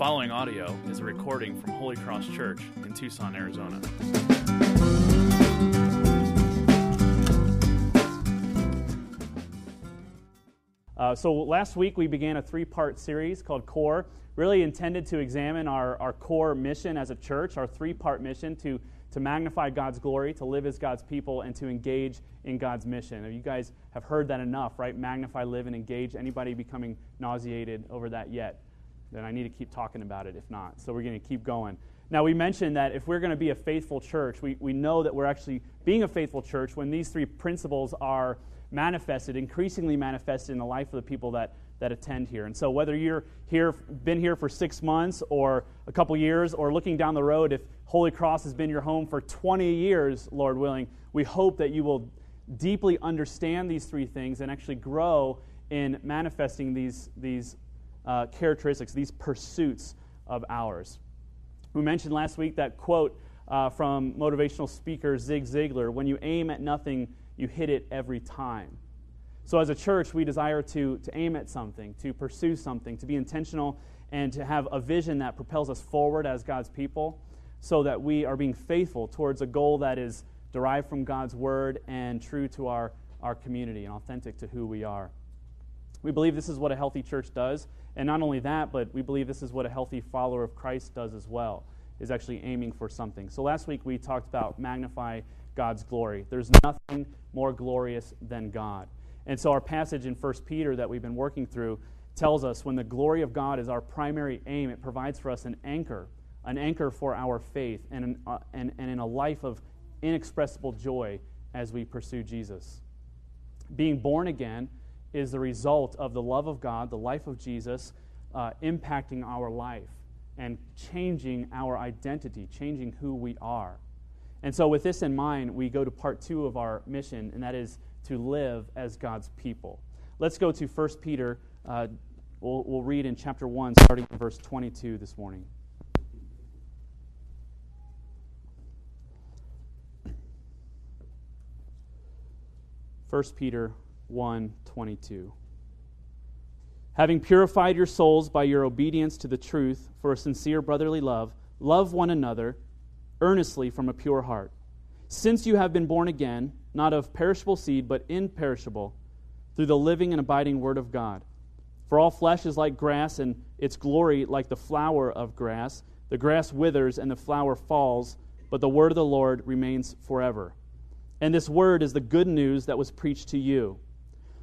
following audio is a recording from Holy Cross Church in Tucson, Arizona. Uh, so last week we began a three-part series called Core, really intended to examine our, our core mission as a church, our three-part mission to, to magnify God's glory, to live as God's people, and to engage in God's mission. You guys have heard that enough, right? Magnify, live, and engage. Anybody becoming nauseated over that yet? Then I need to keep talking about it if not. So we're going to keep going. Now, we mentioned that if we're going to be a faithful church, we, we know that we're actually being a faithful church when these three principles are manifested, increasingly manifested in the life of the people that, that attend here. And so, whether you're here, been here for six months or a couple years, or looking down the road, if Holy Cross has been your home for 20 years, Lord willing, we hope that you will deeply understand these three things and actually grow in manifesting these, these uh, characteristics, these pursuits of ours. We mentioned last week that quote uh, from motivational speaker Zig Ziglar when you aim at nothing, you hit it every time. So, as a church, we desire to, to aim at something, to pursue something, to be intentional, and to have a vision that propels us forward as God's people so that we are being faithful towards a goal that is derived from God's word and true to our, our community and authentic to who we are. We believe this is what a healthy church does. And not only that, but we believe this is what a healthy follower of Christ does as well, is actually aiming for something. So last week we talked about magnify God's glory. There's nothing more glorious than God. And so our passage in 1 Peter that we've been working through tells us when the glory of God is our primary aim, it provides for us an anchor, an anchor for our faith, and, an, uh, and, and in a life of inexpressible joy as we pursue Jesus. Being born again is the result of the love of God, the life of Jesus, uh, impacting our life and changing our identity, changing who we are. And so, with this in mind, we go to part two of our mission, and that is to live as God's people. Let's go to 1 Peter. Uh, we'll, we'll read in chapter 1, starting in verse 22 this morning. First Peter 1:22. Having purified your souls by your obedience to the truth for a sincere brotherly love, love one another earnestly from a pure heart. Since you have been born again, not of perishable seed, but imperishable, through the living and abiding word of God. For all flesh is like grass, and its glory like the flower of grass. The grass withers and the flower falls, but the word of the Lord remains forever. And this word is the good news that was preached to you.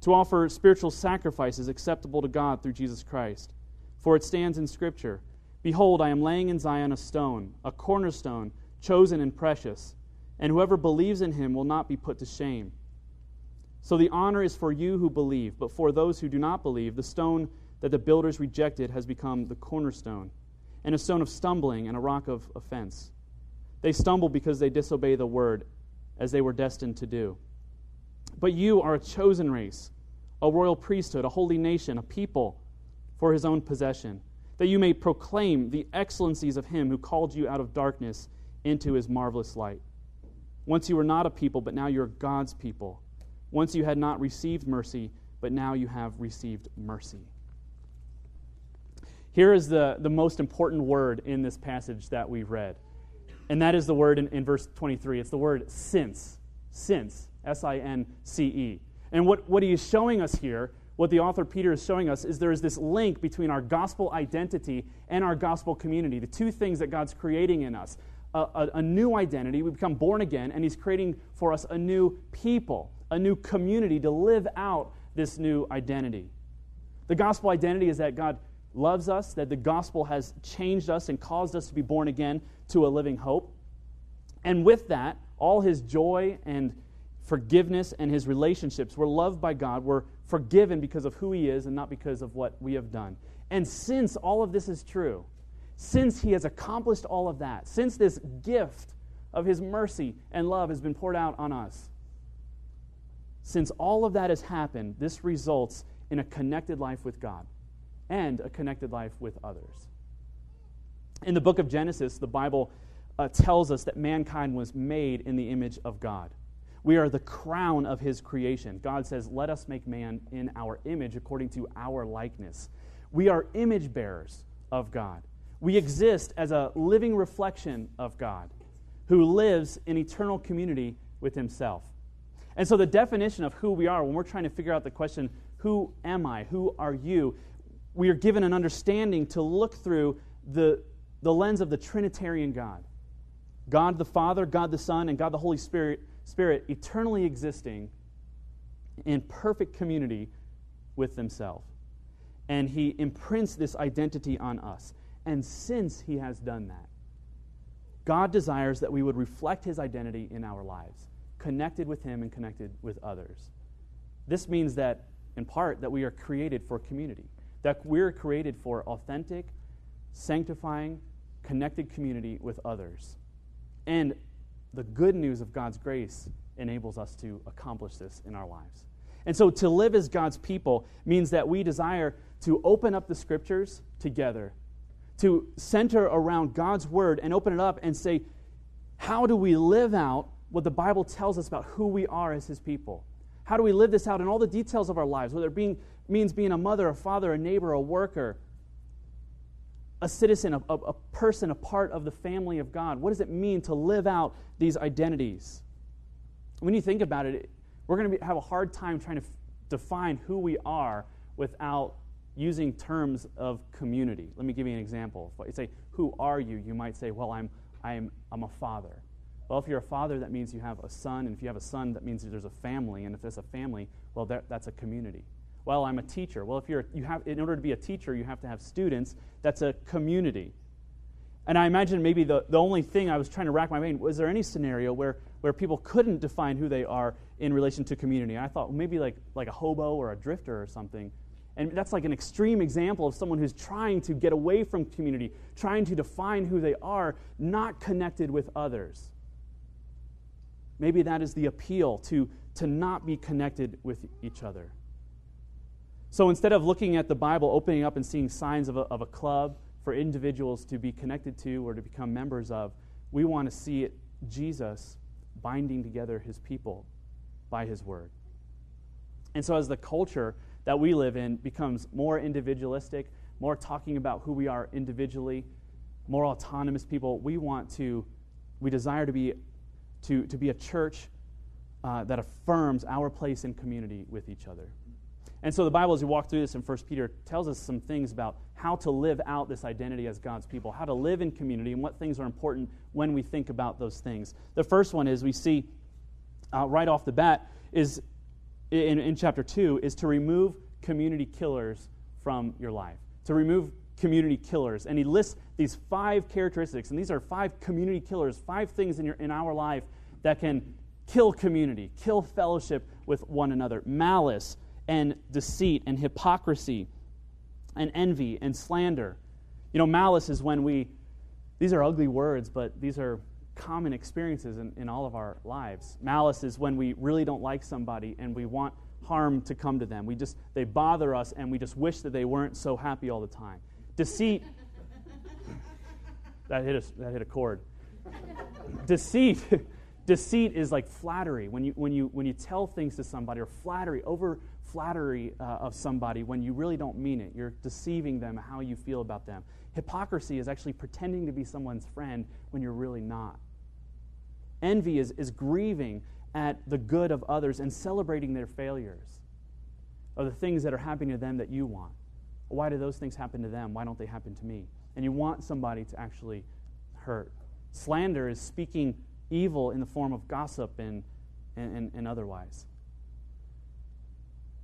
to offer spiritual sacrifices acceptable to God through Jesus Christ. For it stands in Scripture Behold, I am laying in Zion a stone, a cornerstone, chosen and precious, and whoever believes in him will not be put to shame. So the honor is for you who believe, but for those who do not believe, the stone that the builders rejected has become the cornerstone, and a stone of stumbling and a rock of offense. They stumble because they disobey the word, as they were destined to do. But you are a chosen race, a royal priesthood, a holy nation, a people for his own possession, that you may proclaim the excellencies of him who called you out of darkness into his marvelous light. Once you were not a people, but now you're God's people. Once you had not received mercy, but now you have received mercy. Here is the, the most important word in this passage that we've read, and that is the word in, in verse 23. It's the word since. Since. S I N C E. And what, what he is showing us here, what the author Peter is showing us, is there is this link between our gospel identity and our gospel community, the two things that God's creating in us. A, a, a new identity, we become born again, and he's creating for us a new people, a new community to live out this new identity. The gospel identity is that God loves us, that the gospel has changed us and caused us to be born again to a living hope. And with that, all his joy and forgiveness and his relationships. We're loved by God. We're forgiven because of who he is and not because of what we have done. And since all of this is true, since he has accomplished all of that, since this gift of his mercy and love has been poured out on us, since all of that has happened, this results in a connected life with God and a connected life with others. In the book of Genesis, the Bible uh, tells us that mankind was made in the image of God. We are the crown of his creation. God says, Let us make man in our image according to our likeness. We are image bearers of God. We exist as a living reflection of God who lives in eternal community with himself. And so, the definition of who we are, when we're trying to figure out the question, Who am I? Who are you? we are given an understanding to look through the, the lens of the Trinitarian God God the Father, God the Son, and God the Holy Spirit, Spirit eternally existing in perfect community with themselves. And He imprints this identity on us. And since He has done that, God desires that we would reflect His identity in our lives, connected with Him and connected with others. This means that, in part, that we are created for community, that we're created for authentic, sanctifying, connected community with others. And the good news of God's grace enables us to accomplish this in our lives. And so to live as God's people means that we desire to open up the scriptures together, to center around God's word and open it up and say, how do we live out what the Bible tells us about who we are as his people? How do we live this out in all the details of our lives, whether it being, means being a mother, a father, a neighbor, a worker, a citizen, a, a, person, a part of the family of God? What does it mean to live out these identities? When you think about it, we're going to have a hard time trying to f- define who we are without using terms of community. Let me give you an example. If I say, Who are you? you might say, Well, I'm, I'm, I'm a father. Well, if you're a father, that means you have a son. And if you have a son, that means there's a family. And if there's a family, well, that, that's a community. Well, I'm a teacher. Well, if you're, you have, in order to be a teacher, you have to have students. That's a community. And I imagine maybe the, the only thing I was trying to rack my brain was there any scenario where, where people couldn't define who they are in relation to community? And I thought well, maybe like, like a hobo or a drifter or something. And that's like an extreme example of someone who's trying to get away from community, trying to define who they are, not connected with others. Maybe that is the appeal to, to not be connected with each other. So instead of looking at the Bible, opening up and seeing signs of a, of a club for individuals to be connected to or to become members of, we want to see it, Jesus binding together his people by his word. And so, as the culture that we live in becomes more individualistic, more talking about who we are individually, more autonomous people, we want to, we desire to be, to, to be a church uh, that affirms our place in community with each other. And so the Bible, as you walk through this in 1 Peter, tells us some things about how to live out this identity as God's people, how to live in community, and what things are important when we think about those things. The first one is we see uh, right off the bat is in, in chapter 2 is to remove community killers from your life. To remove community killers. And he lists these five characteristics, and these are five community killers, five things in, your, in our life that can kill community, kill fellowship with one another. Malice, and deceit and hypocrisy and envy and slander. You know, malice is when we, these are ugly words, but these are common experiences in, in all of our lives. Malice is when we really don't like somebody and we want harm to come to them. We just, they bother us and we just wish that they weren't so happy all the time. Deceit, that hit a, that hit a chord. Deceit. Deceit is like flattery. When you, when, you, when you tell things to somebody, or flattery, over, flattery uh, of somebody when you really don't mean it. You're deceiving them how you feel about them. Hypocrisy is actually pretending to be someone's friend when you're really not. Envy is, is grieving at the good of others and celebrating their failures or the things that are happening to them that you want. Why do those things happen to them? Why don't they happen to me? And you want somebody to actually hurt. Slander is speaking evil in the form of gossip and, and, and otherwise.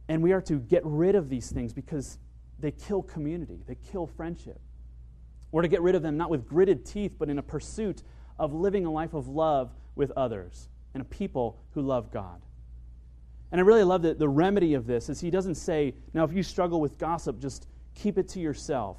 And we are to get rid of these things because they kill community, they kill friendship. We're to get rid of them not with gritted teeth, but in a pursuit of living a life of love with others and a people who love God. And I really love that the remedy of this is he doesn't say, now if you struggle with gossip, just keep it to yourself.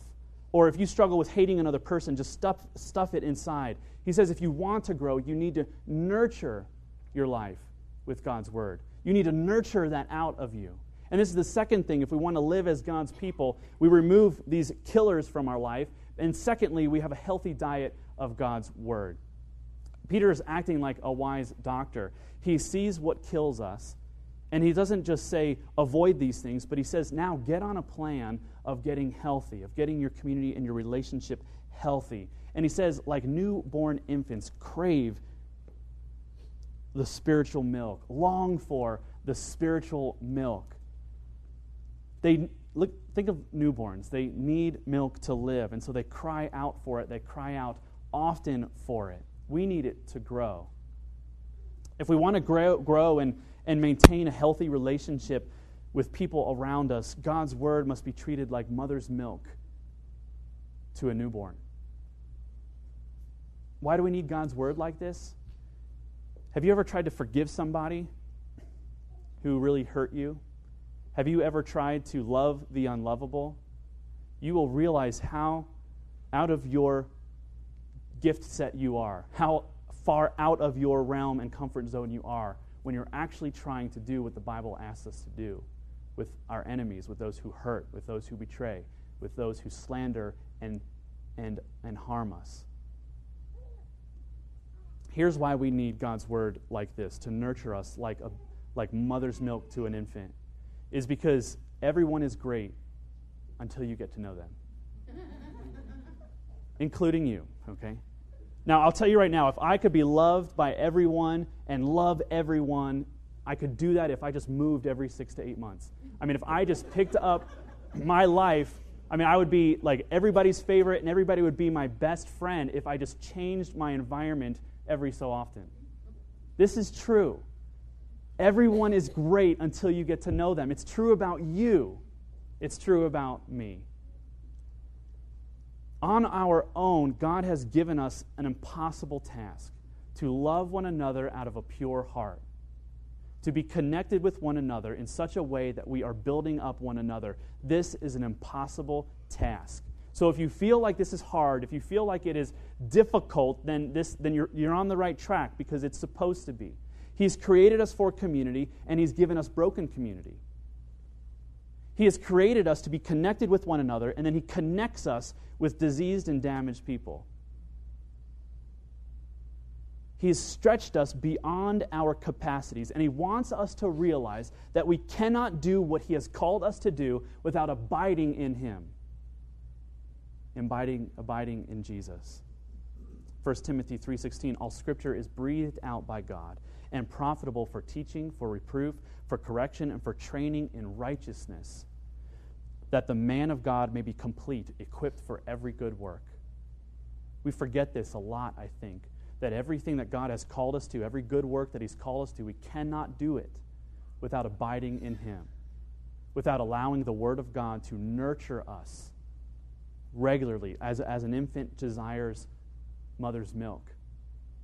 Or if you struggle with hating another person, just stuff, stuff it inside. He says if you want to grow, you need to nurture your life with God's word. You need to nurture that out of you. And this is the second thing. If we want to live as God's people, we remove these killers from our life. And secondly, we have a healthy diet of God's word. Peter is acting like a wise doctor. He sees what kills us, and he doesn't just say, avoid these things, but he says, now get on a plan of getting healthy, of getting your community and your relationship healthy. And he says, like newborn infants, crave the spiritual milk, long for the spiritual milk. They look, think of newborns. They need milk to live, and so they cry out for it. They cry out often for it. We need it to grow. If we want to grow, grow and, and maintain a healthy relationship with people around us, God's word must be treated like mother's milk to a newborn. Why do we need God's word like this? Have you ever tried to forgive somebody who really hurt you? Have you ever tried to love the unlovable? You will realize how out of your gift set you are, how far out of your realm and comfort zone you are when you're actually trying to do what the Bible asks us to do with our enemies, with those who hurt, with those who betray, with those who slander and, and, and harm us. Here's why we need God's word like this to nurture us like, a, like mother's milk to an infant, is because everyone is great until you get to know them, including you, okay? Now, I'll tell you right now, if I could be loved by everyone and love everyone, I could do that if I just moved every six to eight months. I mean, if I just picked up my life, I mean, I would be like everybody's favorite and everybody would be my best friend if I just changed my environment every so often. This is true. Everyone is great until you get to know them. It's true about you, it's true about me on our own, God has given us an impossible task to love one another out of a pure heart, to be connected with one another in such a way that we are building up one another. This is an impossible task. So if you feel like this is hard, if you feel like it is difficult, then, this, then you're, you're on the right track because it's supposed to be. He's created us for community, and He's given us broken community. He has created us to be connected with one another, and then He connects us with diseased and damaged people. He has stretched us beyond our capacities, and He wants us to realize that we cannot do what He has called us to do without abiding in Him, abiding, abiding in Jesus. 1 Timothy 3:16 All scripture is breathed out by God and profitable for teaching, for reproof, for correction, and for training in righteousness, that the man of God may be complete, equipped for every good work. We forget this a lot, I think, that everything that God has called us to, every good work that He's called us to, we cannot do it without abiding in Him, without allowing the Word of God to nurture us regularly, as, as an infant desires mother's milk.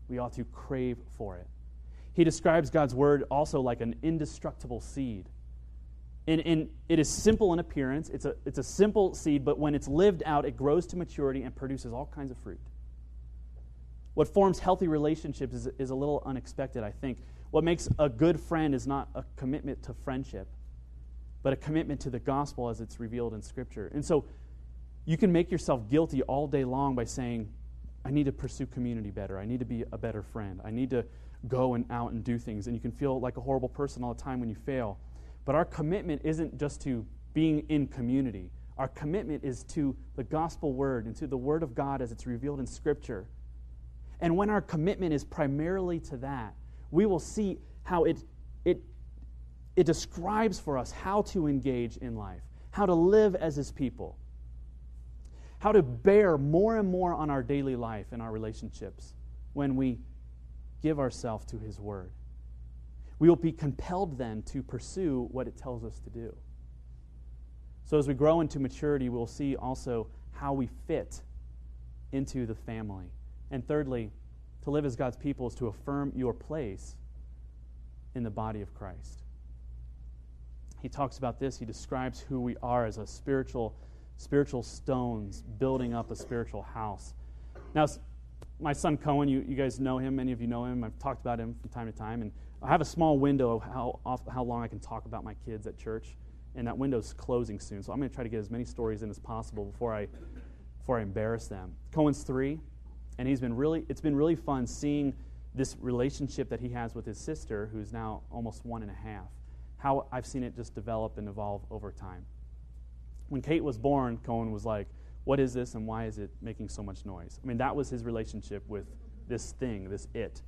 We ought to crave for it. He describes God's word also like an indestructible seed. And, and, it is simple in appearance. It's a, it's a simple seed, but when it's lived out, it grows to maturity and produces all kinds of fruit. What forms healthy relationships is, is a little unexpected, I think. What makes a good friend is not a commitment to friendship, but a commitment to the gospel as it's revealed in Scripture. And so you can make yourself guilty all day long by saying, I need to pursue community better. I need to be a better friend. I need to go and out and do things. And you can feel like a horrible person all the time when you fail. But our commitment isn't just to being in community, our commitment is to the gospel word and to the word of God as it's revealed in Scripture. And when our commitment is primarily to that, we will see how it, it, it describes for us how to engage in life, how to live as His people, how to bear more and more on our daily life and our relationships when we give ourselves to His Word. We will be compelled then to pursue what it tells us to do. So, as we grow into maturity, we'll see also how we fit into the family. And thirdly, to live as God's people is to affirm your place in the body of Christ. He talks about this. He describes who we are as a spiritual spiritual stones building up a spiritual house. Now, my son Cohen, you, you guys know him, many of you know him. I've talked about him from time to time. And I have a small window of how, off, how long I can talk about my kids at church. And that window's closing soon. So I'm going to try to get as many stories in as possible before I, before I embarrass them. Cohen's three, and he's been really, it's been really fun seeing this relationship that he has with his sister, who's now almost one and a half, how I've seen it just develop and evolve over time. When Kate was born, Cohen was like, What is this and why is it making so much noise? I mean, that was his relationship with this thing, this it.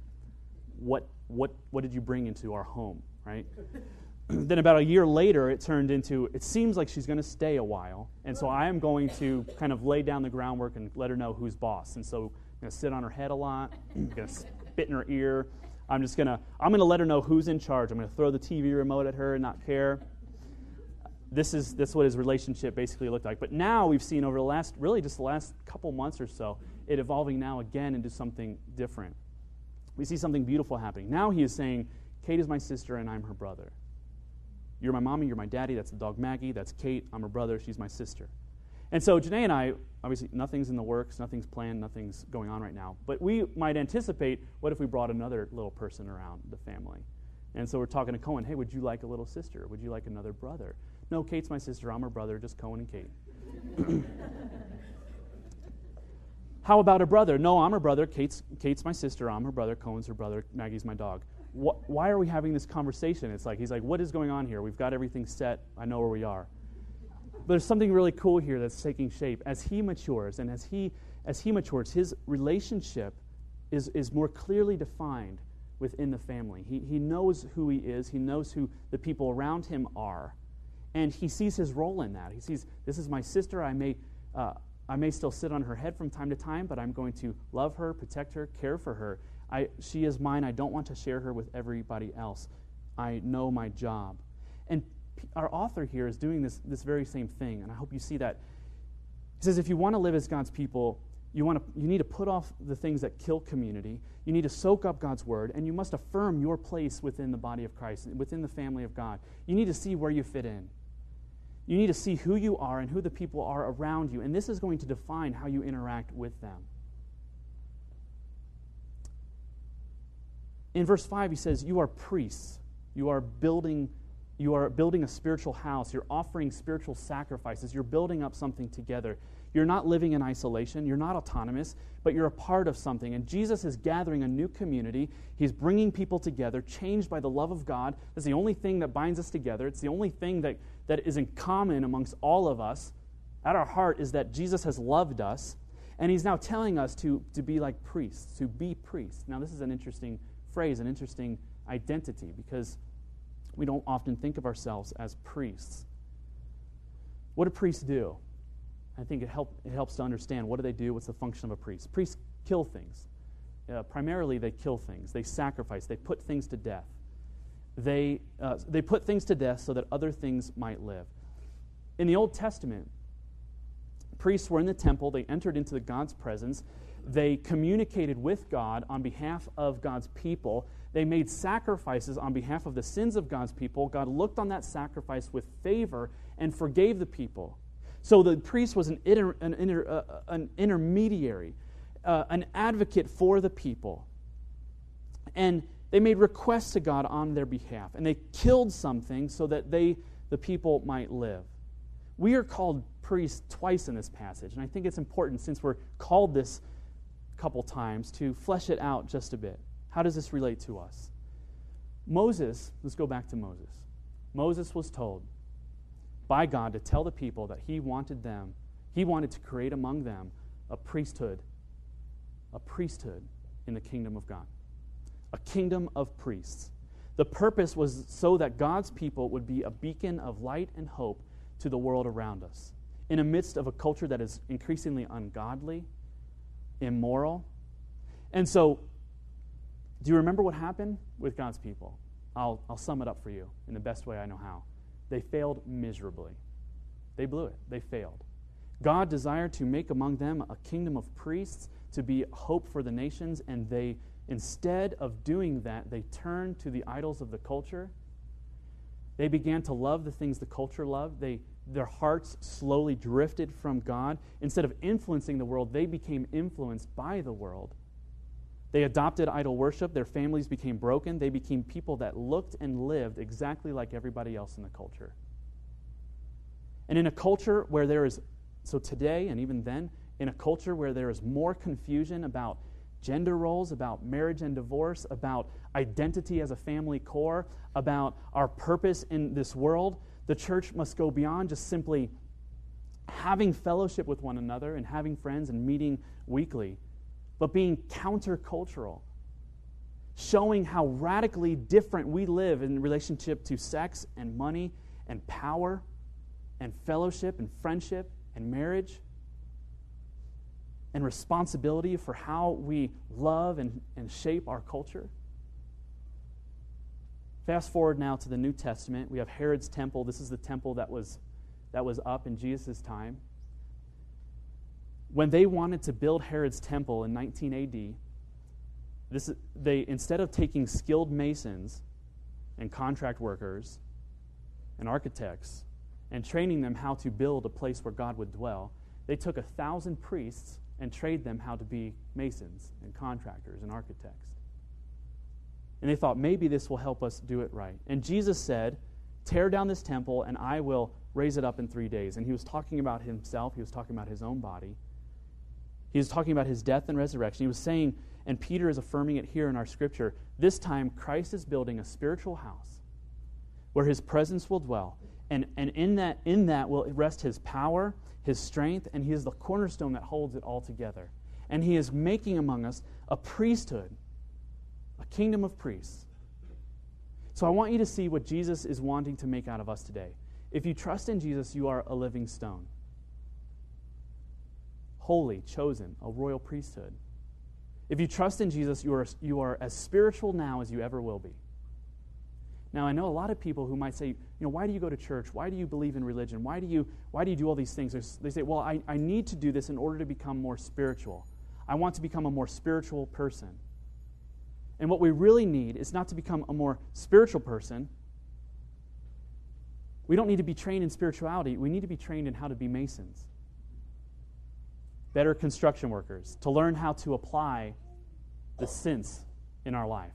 What, what, what did you bring into our home, right? then about a year later, it turned into it seems like she's going to stay a while. And so I am going to kind of lay down the groundwork and let her know who's boss. And so I'm going to sit on her head a lot, I'm going to spit in her ear. I'm just going to I'm going to let her know who's in charge. I'm going to throw the TV remote at her and not care this is this is what his relationship basically looked like. But now we've seen over the last really just the last couple months or so, it evolving now again into something different. We see something beautiful happening. Now he is saying, Kate is my sister and I'm her brother. You're my mommy, you're my daddy, that's the dog Maggie, that's Kate, I'm her brother, she's my sister. And so Janae and I, obviously nothing's in the works, nothing's planned, nothing's going on right now. But we might anticipate what if we brought another little person around the family? And so we're talking to Cohen, hey, would you like a little sister? Would you like another brother? No, Kate's my sister. I'm her brother, just Cohen and Kate. How about a brother? No, I'm her brother. Kate's, Kate's my sister. I'm her brother. Cohen's her brother. Maggie's my dog. What, why are we having this conversation? It's like, he's like, what is going on here? We've got everything set. I know where we are. But there's something really cool here that's taking shape. As he matures and as he, as he matures, his relationship is, is more clearly defined within the family. He, he knows who he is, he knows who the people around him are. And he sees his role in that. He sees, this is my sister. I may, uh, I may still sit on her head from time to time, but I'm going to love her, protect her, care for her. I, she is mine. I don't want to share her with everybody else. I know my job. And our author here is doing this, this very same thing, and I hope you see that. He says, if you want to live as God's people, you, want to, you need to put off the things that kill community. You need to soak up God's word, and you must affirm your place within the body of Christ, within the family of God. You need to see where you fit in. You need to see who you are and who the people are around you, and this is going to define how you interact with them. In verse 5, he says, You are priests. You are building. You are building a spiritual house. You're offering spiritual sacrifices. You're building up something together. You're not living in isolation. You're not autonomous, but you're a part of something. And Jesus is gathering a new community. He's bringing people together, changed by the love of God. That's the only thing that binds us together. It's the only thing that, that is in common amongst all of us. At our heart is that Jesus has loved us, and He's now telling us to, to be like priests, to be priests. Now, this is an interesting phrase, an interesting identity, because we don't often think of ourselves as priests. What do priests do? I think it, help, it helps to understand what do they do, what's the function of a priest. Priests kill things. Uh, primarily, they kill things, they sacrifice, they put things to death. They, uh, they put things to death so that other things might live. In the Old Testament, priests were in the temple, they entered into the God's presence, they communicated with God on behalf of God's people. They made sacrifices on behalf of the sins of God's people. God looked on that sacrifice with favor and forgave the people. So the priest was an, inter, an, inter, uh, uh, an intermediary, uh, an advocate for the people. And they made requests to God on their behalf. And they killed something so that they, the people, might live. We are called priests twice in this passage. And I think it's important, since we're called this a couple times, to flesh it out just a bit. How does this relate to us? Moses, let's go back to Moses. Moses was told, by God to tell the people that He wanted them, He wanted to create among them a priesthood, a priesthood in the kingdom of God, a kingdom of priests. The purpose was so that God's people would be a beacon of light and hope to the world around us. In the midst of a culture that is increasingly ungodly, immoral. And so, do you remember what happened with God's people? I'll, I'll sum it up for you in the best way I know how. They failed miserably. They blew it. They failed. God desired to make among them a kingdom of priests to be hope for the nations, and they, instead of doing that, they turned to the idols of the culture. They began to love the things the culture loved. They, their hearts slowly drifted from God. Instead of influencing the world, they became influenced by the world. They adopted idol worship. Their families became broken. They became people that looked and lived exactly like everybody else in the culture. And in a culture where there is, so today and even then, in a culture where there is more confusion about gender roles, about marriage and divorce, about identity as a family core, about our purpose in this world, the church must go beyond just simply having fellowship with one another and having friends and meeting weekly, but being countercultural, showing how radically different we live in relationship to sex and money and power and fellowship and friendship and marriage and responsibility for how we love and, and shape our culture. Fast forward now to the New Testament. We have Herod's temple. This is the temple that was, that was up in Jesus' time. When they wanted to build Herod's temple in 19 AD, this, they, instead of taking skilled masons and contract workers and architects and training them how to build a place where God would dwell, they took a thousand priests and trained them how to be masons and contractors and architects. And they thought, maybe this will help us do it right. And Jesus said, Tear down this temple, and I will raise it up in three days. And he was talking about himself, he was talking about his own body. He was talking about his death and resurrection. He was saying, and Peter is affirming it here in our scripture this time Christ is building a spiritual house where his presence will dwell. And, and in, that, in that will rest his power, his strength, and he is the cornerstone that holds it all together. And he is making among us a priesthood a kingdom of priests. So I want you to see what Jesus is wanting to make out of us today. If you trust in Jesus, you are a living stone. Holy, chosen, a royal priesthood. If you trust in Jesus, you are, you are as spiritual now as you ever will be. Now, I know a lot of people who might say, you know, why do you go to church? Why do you believe in religion? Why do you, why do, you do all these things? They say, well, I, I need to do this in order to become more spiritual. I want to become a more spiritual person. And what we really need is not to become a more spiritual person. We don't need to be trained in spirituality. We need to be trained in how to be masons, better construction workers, to learn how to apply the sense in our life.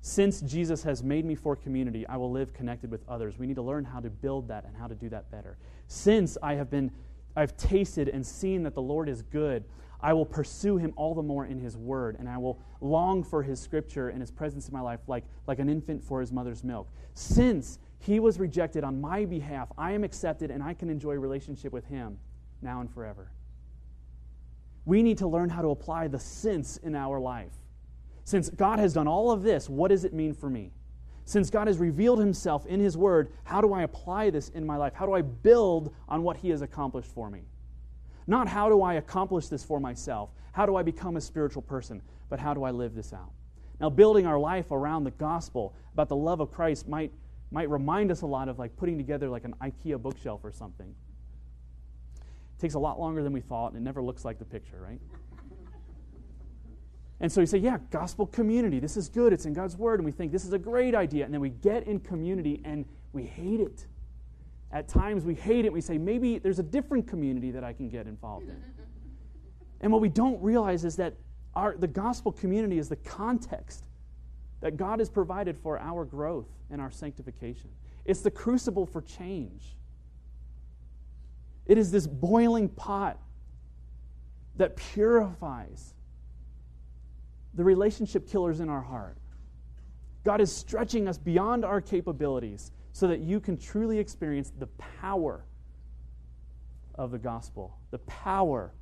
Since Jesus has made me for community, I will live connected with others. We need to learn how to build that and how to do that better. Since I have been I've tasted and seen that the Lord is good, I will pursue him all the more in his word, and I will long for his scripture and his presence in my life like, like an infant for his mother's milk. Since he was rejected on my behalf, I am accepted and I can enjoy relationship with him now and forever. We need to learn how to apply the sense in our life. Since God has done all of this, what does it mean for me? Since God has revealed himself in his word, how do I apply this in my life? How do I build on what he has accomplished for me? Not how do I accomplish this for myself? How do I become a spiritual person? But how do I live this out? Now, building our life around the gospel, about the love of Christ, might, might remind us a lot of like putting together like an IKEA bookshelf or something. It takes a lot longer than we thought, and it never looks like the picture, right? And so you say, yeah, gospel community, this is good, it's in God's word, and we think this is a great idea. And then we get in community and we hate it. At times we hate it. We say, maybe there's a different community that I can get involved in. And what we don't realize is that our, the gospel community is the context that God has provided for our growth and our sanctification. It's the crucible for change. It is this boiling pot that purifies the relationship killers in our heart. God is stretching us beyond our capabilities so that you can truly experience the power of the gospel, the power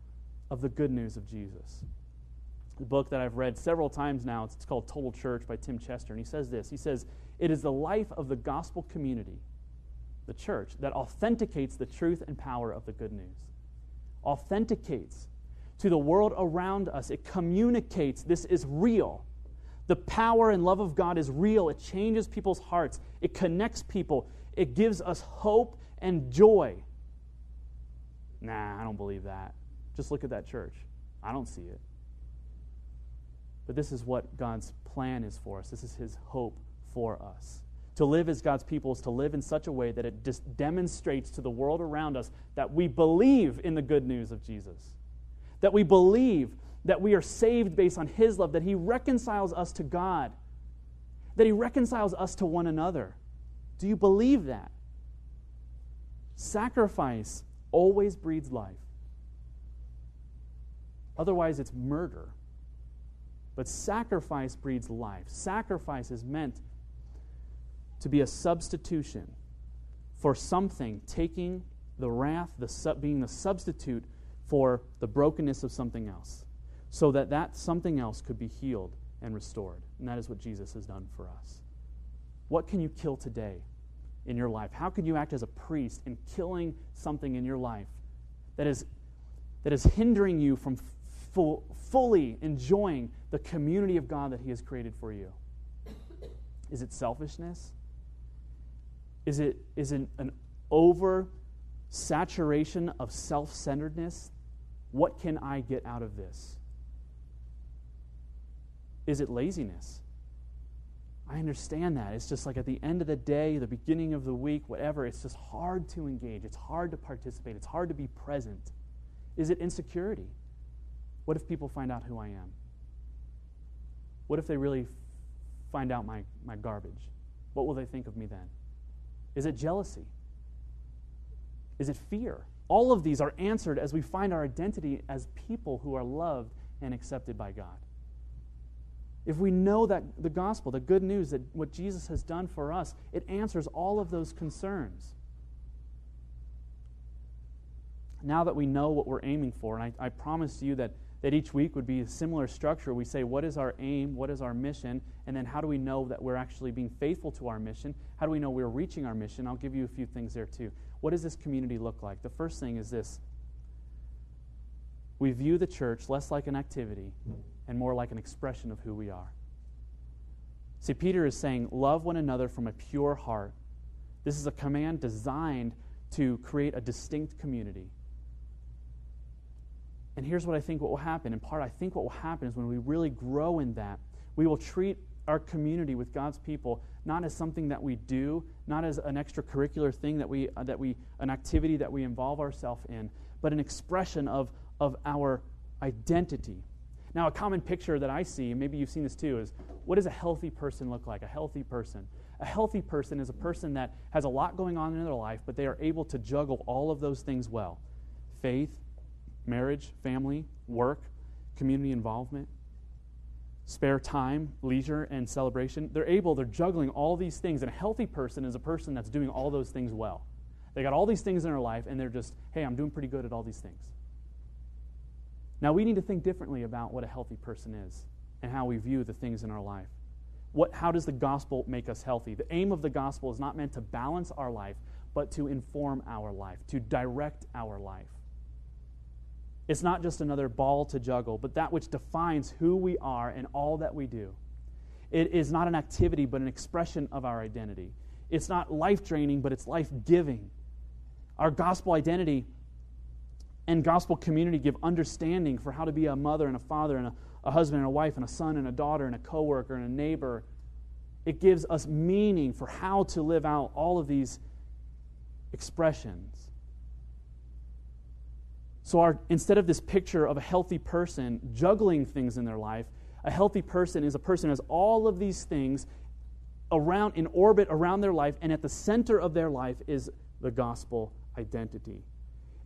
of the good news of Jesus. The book that I've read several times now, it's called Total Church by Tim Chester, and he says this. He says, It is the life of the gospel community, the church, that authenticates the truth and power of the good news. Authenticates to the world around us. It communicates this is real. The power and love of God is real. It changes people's hearts, it connects people, it gives us hope and joy. Nah, I don't believe that. Just look at that church. I don't see it. But this is what God's plan is for us. This is His hope for us. To live as God's people is to live in such a way that it just demonstrates to the world around us that we believe in the good news of Jesus. That we believe that we are saved based on His love, that He reconciles us to God, that He reconciles us to one another. Do you believe that? Sacrifice always breeds life. Otherwise, it's murder. But sacrifice breeds life. Sacrifice is meant to be a substitution for something, taking the wrath, the sub, being the substitute for the brokenness of something else, so that that something else could be healed and restored. And that is what Jesus has done for us. What can you kill today in your life? How can you act as a priest in killing something in your life that is, that is hindering you from full, fully enjoying the community of God that He has created for you? Is it selfishness? Is it, is it an over saturation of self centeredness? What can I get out of this? Is it laziness? I understand that. It's just like at the end of the day, the beginning of the week, whatever, it's just hard to engage. It's hard to participate. It's hard to be present. Is it insecurity? What if people find out who I am? What if they really find out my, my garbage? What will they think of me then? Is it jealousy? Is it fear? All of these are answered as we find our identity as people who are loved and accepted by God. If we know that the gospel, the good news, that what Jesus has done for us, it answers all of those concerns. Now that we know what we're aiming for, and I, I promise you that, that each week would be a similar structure. We say, what is our aim? What is our mission? And then how do we know that we're actually being faithful to our mission? How do we know we're reaching our mission? I'll give you a few things there too. What does this community look like? The first thing is this we view the church less like an activity and more like an expression of who we are. See, Peter is saying, Love one another from a pure heart. This is a command designed to create a distinct community. And here's what I think what will happen. In part, I think what will happen is when we really grow in that, we will treat our community with God's people not as something that we do, not as an extracurricular thing that we, uh, that we an activity that we involve ourselves in, but an expression of, of our identity. Now, a common picture that I see, and maybe you've seen this too, is what does a healthy person look like? A healthy person. A healthy person is a person that has a lot going on in their life, but they are able to juggle all of those things well faith, marriage, family, work, community involvement, spare time, leisure, and celebration. They're able, they're juggling all these things. And a healthy person is a person that's doing all those things well. They got all these things in their life, and they're just, hey, I'm doing pretty good at all these things. Now, we need to think differently about what a healthy person is and how we view the things in our life. What, how does the gospel make us healthy? The aim of the gospel is not meant to balance our life, but to inform our life, to direct our life. It's not just another ball to juggle, but that which defines who we are and all that we do. It is not an activity, but an expression of our identity. It's not life draining, but it's life giving. Our gospel identity and gospel community give understanding for how to be a mother and a father and a, a husband and a wife and a son and a daughter and a coworker and a neighbor. It gives us meaning for how to live out all of these expressions. So, our, instead of this picture of a healthy person juggling things in their life, a healthy person is a person who has all of these things around in orbit around their life, and at the center of their life is the gospel identity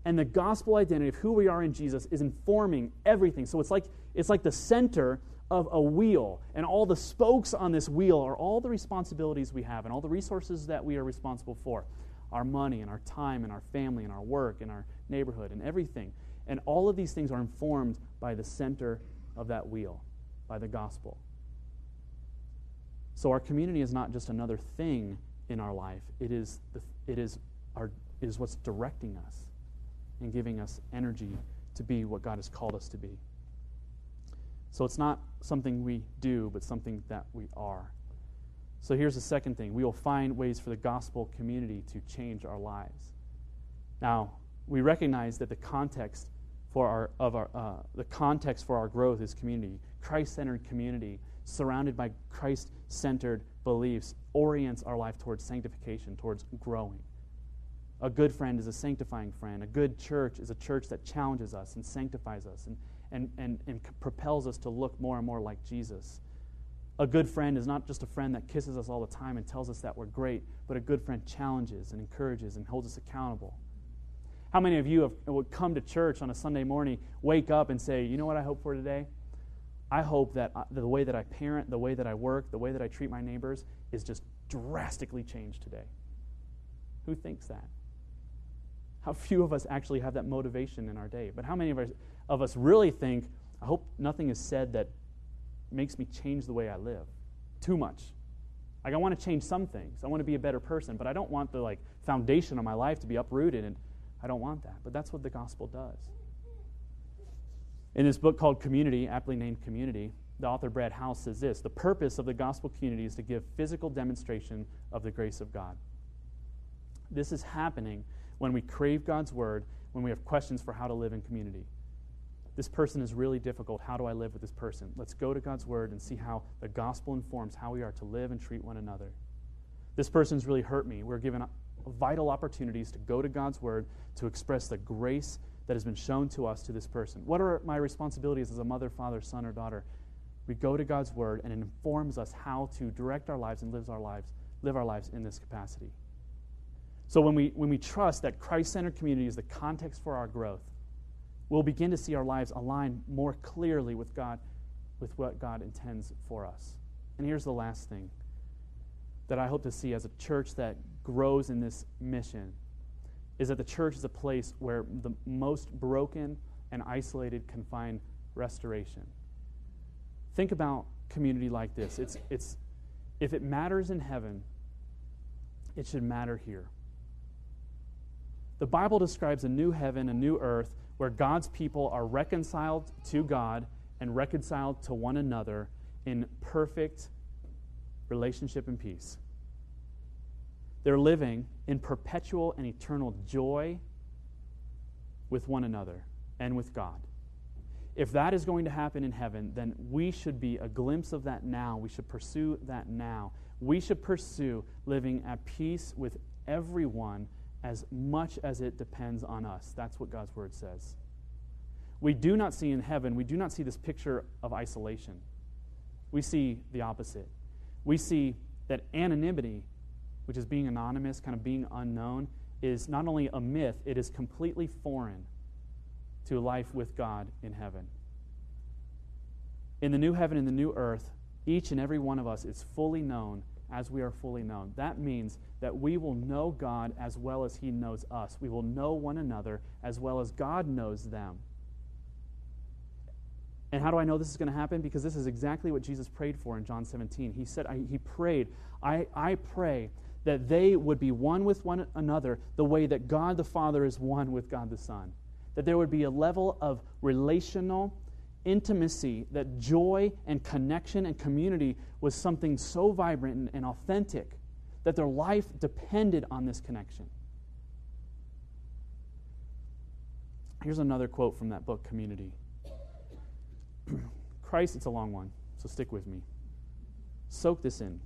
and the gospel identity of who we are in Jesus is informing everything. So it's like it's like the center of a wheel, and all the spokes on this wheel are all the responsibilities we have and all the resources that we are responsible for. Our money and our time and our family and our work and our neighborhood and everything. And all of these things are informed by the center of that wheel, by the gospel. So our community is not just another thing in our life. It is the, it is our is what's directing us and giving us energy to be what God has called us to be. So it's not something we do, but something that we are. So here's the second thing we will find ways for the gospel community to change our lives. Now, we recognize that the context for our, of our, uh, the context for our growth is community, Christ centered community, surrounded by Christ centered beliefs, orients our life towards sanctification, towards growing. A good friend is a sanctifying friend. A good church is a church that challenges us and sanctifies us and, and, and, and propels us to look more and more like Jesus. A good friend is not just a friend that kisses us all the time and tells us that we're great, but a good friend challenges and encourages and holds us accountable. How many of you have, would come to church on a Sunday morning, wake up, and say, You know what I hope for today? I hope that the way that I parent, the way that I work, the way that I treat my neighbors is just drastically changed today. Who thinks that? How few of us actually have that motivation in our day? But how many of us, of us really think, I hope nothing is said that makes me change the way I live? Too much. Like I want to change some things. I want to be a better person, but I don't want the like foundation of my life to be uprooted and I don't want that. But that's what the gospel does. In this book called Community, aptly named Community, the author Brad House says this The purpose of the gospel community is to give physical demonstration of the grace of God. This is happening when we crave God's word, when we have questions for how to live in community. This person is really difficult. How do I live with this person? Let's go to God's word and see how the gospel informs how we are to live and treat one another. This person's really hurt me. We're given vital opportunities to go to God's word to express the grace that has been shown to us to this person. What are my responsibilities as a mother, father, son, or daughter? We go to God's word and it informs us how to direct our lives and live our lives, live our lives in this capacity. So when we, when we trust that Christ centered community is the context for our growth, we'll begin to see our lives align more clearly with God, with what God intends for us. And here's the last thing that I hope to see as a church that grows in this mission is that the church is a place where the most broken and isolated can find restoration. Think about community like this. It's, it's, if it matters in heaven, it should matter here. The Bible describes a new heaven, a new earth, where God's people are reconciled to God and reconciled to one another in perfect relationship and peace. They're living in perpetual and eternal joy with one another and with God. If that is going to happen in heaven, then we should be a glimpse of that now. We should pursue that now. We should pursue living at peace with everyone as much as it depends on us. That's what God's word says. We do not see in heaven, we do not see this picture of isolation. We see the opposite. We see that anonymity which is being anonymous, kind of being unknown, is not only a myth, it is completely foreign to life with God in heaven. In the new heaven and the new earth, each and every one of us is fully known as we are fully known. That means that we will know God as well as He knows us. We will know one another as well as God knows them. And how do I know this is going to happen? Because this is exactly what Jesus prayed for in John 17. He said, I, He prayed, I, I pray that they would be one with one another the way that God the Father is one with God the Son. That there would be a level of relational intimacy, that joy and connection and community was something so vibrant and, and authentic that their life depended on this connection. Here's another quote from that book, Community. Christ, it's a long one, so stick with me. Soak this in.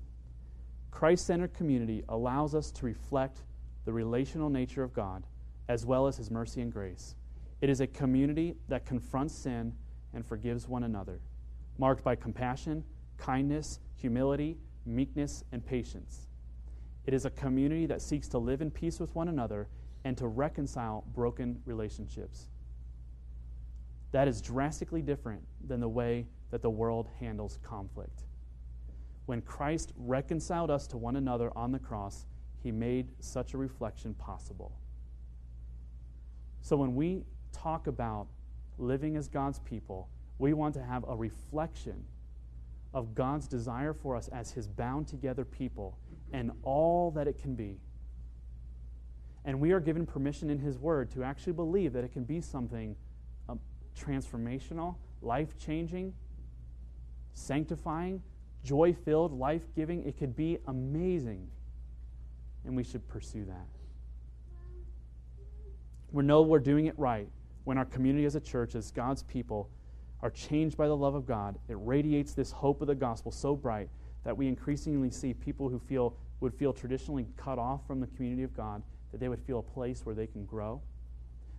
Christ centered community allows us to reflect the relational nature of God as well as his mercy and grace. It is a community that confronts sin and forgives one another, marked by compassion, kindness, humility, meekness, and patience. It is a community that seeks to live in peace with one another and to reconcile broken relationships. That is drastically different than the way that the world handles conflict when Christ reconciled us to one another on the cross, he made such a reflection possible. So when we talk about living as God's people, we want to have a reflection of God's desire for us as his bound together people and all that it can be. And we are given permission in his word to actually believe that it can be something um, transformational, life changing, sanctifying, joy filled, life giving. It could be amazing. And we should pursue that. We know we're doing it right when our community as a church, as God's people, are changed by the love of God. It radiates this hope of the gospel so bright that we increasingly see people who feel would feel traditionally cut off from the community of God, that they would feel a place where they can grow.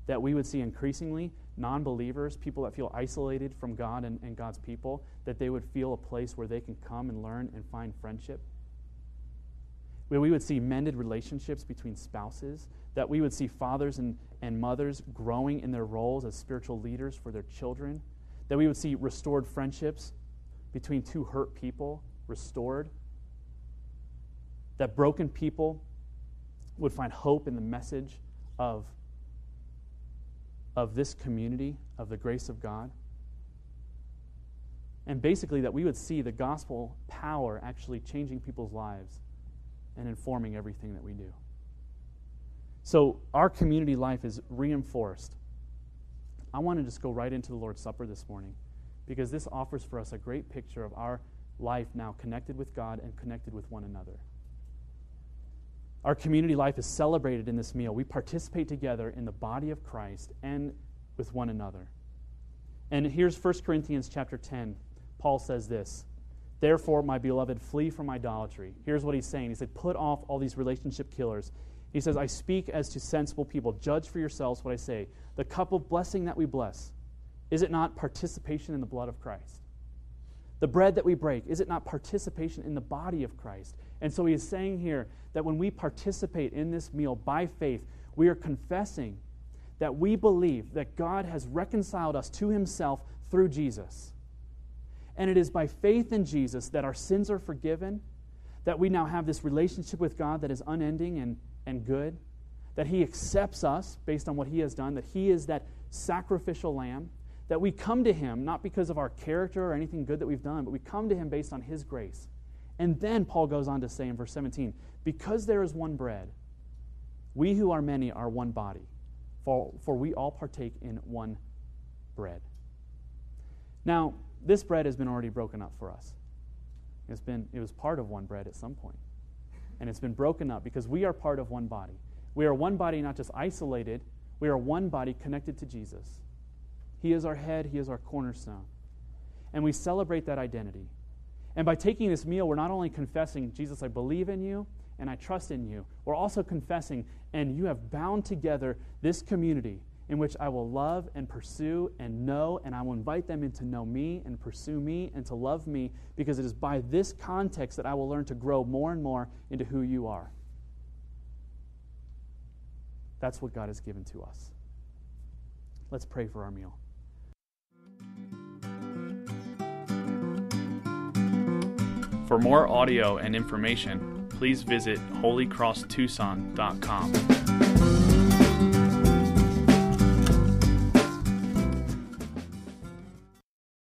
That we would see increasingly non believers, people that feel isolated from God and, and God's people, that they would feel a place where they can come and learn and find friendship. Where we would see mended relationships between spouses, that we would see fathers and, and mothers growing in their roles as spiritual leaders for their children, that we would see restored friendships between two hurt people restored, that broken people would find hope in the message of, of this community, of the grace of God. And basically, that we would see the gospel power actually changing people's lives and informing everything that we do. So, our community life is reinforced. I want to just go right into the Lord's Supper this morning because this offers for us a great picture of our life now connected with God and connected with one another. Our community life is celebrated in this meal. We participate together in the body of Christ and with one another. And here's 1 Corinthians chapter 10. Paul says this Therefore, my beloved, flee from idolatry. Here's what he's saying. He said, Put off all these relationship killers. He says, I speak as to sensible people. Judge for yourselves what I say. The cup of blessing that we bless, is it not participation in the blood of Christ? The bread that we break, is it not participation in the body of Christ? And so he is saying here that when we participate in this meal by faith, we are confessing that we believe that God has reconciled us to himself through Jesus. And it is by faith in Jesus that our sins are forgiven, that we now have this relationship with God that is unending and, and good, that He accepts us based on what He has done, that He is that sacrificial lamb, that we come to Him not because of our character or anything good that we've done, but we come to Him based on His grace. And then Paul goes on to say in verse 17, because there is one bread, we who are many are one body, for, for we all partake in one bread. Now, this bread has been already broken up for us. It's been, it was part of one bread at some point. And it's been broken up because we are part of one body. We are one body, not just isolated, we are one body connected to Jesus. He is our head, He is our cornerstone. And we celebrate that identity. And by taking this meal, we're not only confessing, Jesus, I believe in you and I trust in you, we're also confessing, and you have bound together this community in which I will love and pursue and know, and I will invite them in to know me and pursue me and to love me, because it is by this context that I will learn to grow more and more into who you are. That's what God has given to us. Let's pray for our meal. For more audio and information, please visit holycrosstucson.com.